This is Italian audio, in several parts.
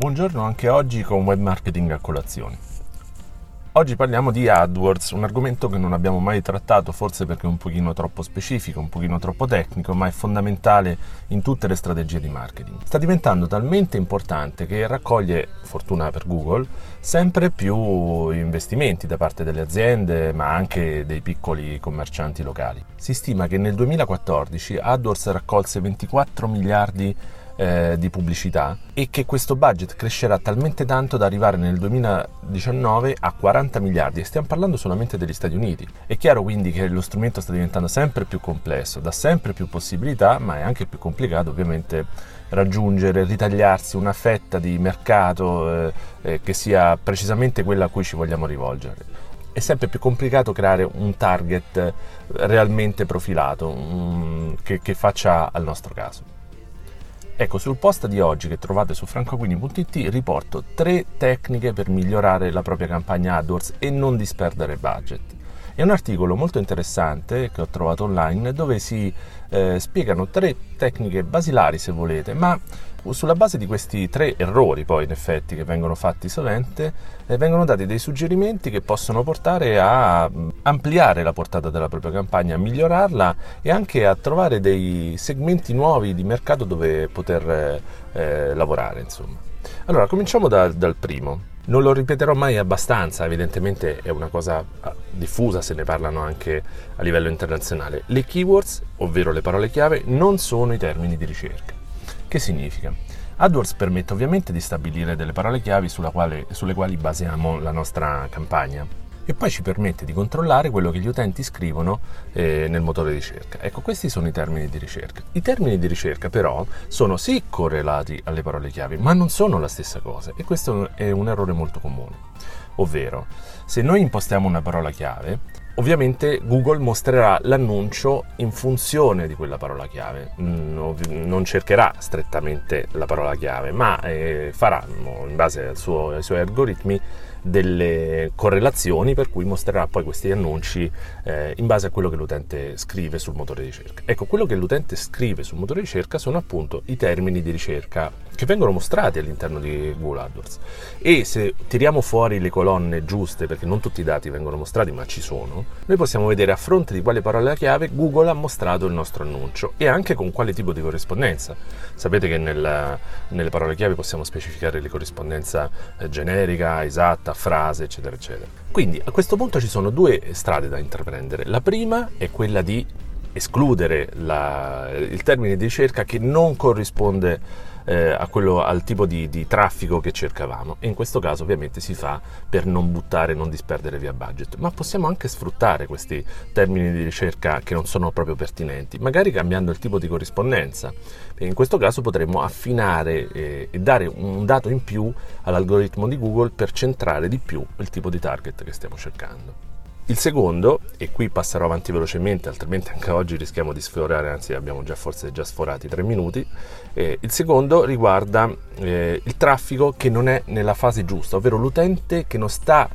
Buongiorno anche oggi con web marketing a colazione. Oggi parliamo di AdWords, un argomento che non abbiamo mai trattato, forse perché è un pochino troppo specifico, un pochino troppo tecnico, ma è fondamentale in tutte le strategie di marketing. Sta diventando talmente importante che raccoglie, fortuna per Google, sempre più investimenti da parte delle aziende, ma anche dei piccoli commercianti locali. Si stima che nel 2014 AdWords raccolse 24 miliardi di eh, di pubblicità e che questo budget crescerà talmente tanto da arrivare nel 2019 a 40 miliardi e stiamo parlando solamente degli Stati Uniti. È chiaro quindi che lo strumento sta diventando sempre più complesso, dà sempre più possibilità, ma è anche più complicato ovviamente raggiungere, ritagliarsi una fetta di mercato eh, eh, che sia precisamente quella a cui ci vogliamo rivolgere è sempre più complicato creare un target realmente profilato um, che, che faccia al nostro caso. Ecco, sul post di oggi che trovate su francoquini.it riporto tre tecniche per migliorare la propria campagna AdWords e non disperdere budget. È un articolo molto interessante che ho trovato online dove si eh, spiegano tre tecniche basilari se volete, ma sulla base di questi tre errori poi in effetti che vengono fatti sovente eh, vengono dati dei suggerimenti che possono portare a mm, ampliare la portata della propria campagna, a migliorarla e anche a trovare dei segmenti nuovi di mercato dove poter eh, eh lavorare insomma. Allora cominciamo da, dal primo. Non lo ripeterò mai abbastanza, evidentemente è una cosa ah, diffusa, se ne parlano anche a livello internazionale. Le keywords, ovvero le parole chiave, non sono i termini di ricerca. Che significa? AdWords permette ovviamente di stabilire delle parole chiavi quale, sulle quali basiamo la nostra campagna e poi ci permette di controllare quello che gli utenti scrivono eh, nel motore di ricerca. Ecco, questi sono i termini di ricerca. I termini di ricerca però sono sì correlati alle parole chiavi, ma non sono la stessa cosa e questo è un errore molto comune. Ovvero, se noi impostiamo una parola chiave, Ovviamente Google mostrerà l'annuncio in funzione di quella parola chiave, mm, non cercherà strettamente la parola chiave, ma eh, farà, in base suo, ai suoi algoritmi, delle correlazioni per cui mostrerà poi questi annunci eh, in base a quello che l'utente scrive sul motore di ricerca. Ecco, quello che l'utente scrive sul motore di ricerca sono appunto i termini di ricerca che vengono mostrati all'interno di Google AdWords e se tiriamo fuori le colonne giuste, perché non tutti i dati vengono mostrati ma ci sono, noi possiamo vedere a fronte di quale parola chiave Google ha mostrato il nostro annuncio e anche con quale tipo di corrispondenza. Sapete che nel, nelle parole chiave possiamo specificare la corrispondenza eh, generica, esatta, frase, eccetera, eccetera. Quindi a questo punto ci sono due strade da intraprendere. La prima è quella di escludere la, il termine di ricerca che non corrisponde eh, quello, al tipo di, di, traffico che cercavamo e in questo caso ovviamente si fa per non buttare, non disperdere via budget, ma possiamo anche sfruttare questi termini di ricerca che non sono proprio pertinenti, magari cambiando il tipo di corrispondenza. E in questo caso potremmo affinare eh, e dare un dato in più all'algoritmo di Google per centrare di più il tipo di target che stiamo cercando. Il secondo, e qui passerò avanti velocemente, altrimenti anche oggi rischiamo di sforare, anzi abbiamo già forse già sforati tre minuti, eh, il secondo riguarda eh, il traffico che non è nella fase giusta, ovvero l'utente che non sta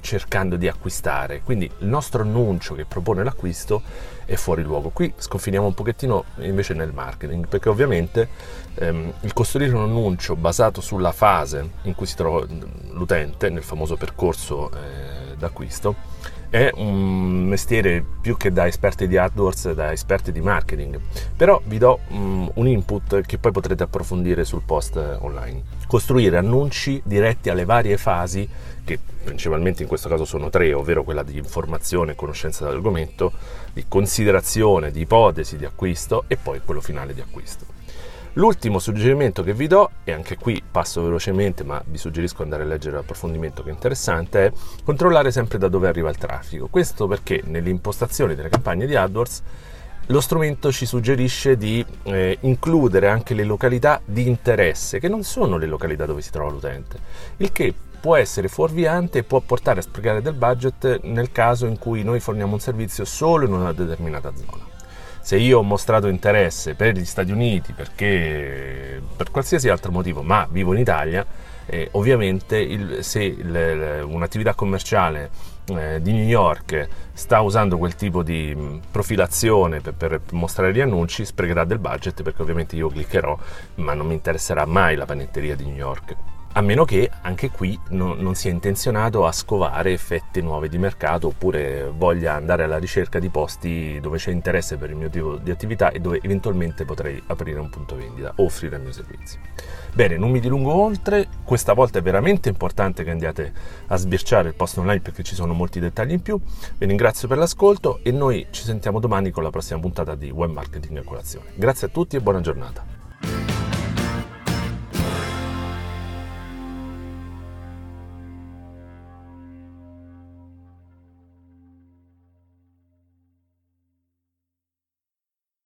cercando di acquistare, quindi il nostro annuncio che propone l'acquisto è fuori luogo. Qui sconfiniamo un pochettino invece nel marketing, perché ovviamente ehm, il costruire un annuncio basato sulla fase in cui si trova l'utente, nel famoso percorso eh, d'acquisto, è un mestiere più che da esperti di AdWords, da esperti di marketing. Però vi do um, un input che poi potrete approfondire sul post online. Costruire annunci diretti alle varie fasi, che principalmente in questo caso sono tre, ovvero quella di informazione e conoscenza dell'argomento, di considerazione, di ipotesi di acquisto e poi quello finale di acquisto. L'ultimo suggerimento che vi do, e anche qui passo velocemente, ma vi suggerisco andare a leggere l'approfondimento che è interessante, è controllare sempre da dove arriva il traffico. Questo perché nelle impostazioni delle campagne di AdWords lo strumento ci suggerisce di eh, includere anche le località di interesse, che non sono le località dove si trova l'utente, il che può essere fuorviante e può portare a sprecare del budget nel caso in cui noi forniamo un servizio solo in una determinata zona se io ho mostrato interesse per gli Stati Uniti perché per qualsiasi altro motivo, ma vivo in Italia, eh, ovviamente il, se il, un'attività commerciale eh, di New York sta usando quel tipo di mm, profilazione per, per, mostrare gli annunci, sprecherà del budget perché ovviamente io cliccherò, ma non mi interesserà mai la panetteria di New York. A meno che anche qui no, non sia intenzionato a scovare fette nuove di mercato oppure voglia andare alla ricerca di posti dove c'è interesse per il mio tipo di attività e dove eventualmente potrei aprire un punto vendita o offrire il mio servizio. Bene, non mi dilungo oltre, questa volta è veramente importante che andiate a sbirciare il post online perché ci sono molti dettagli in più. Vi ringrazio per l'ascolto e noi ci sentiamo domani con la prossima puntata di Web Marketing a colazione. Grazie a tutti e buona giornata.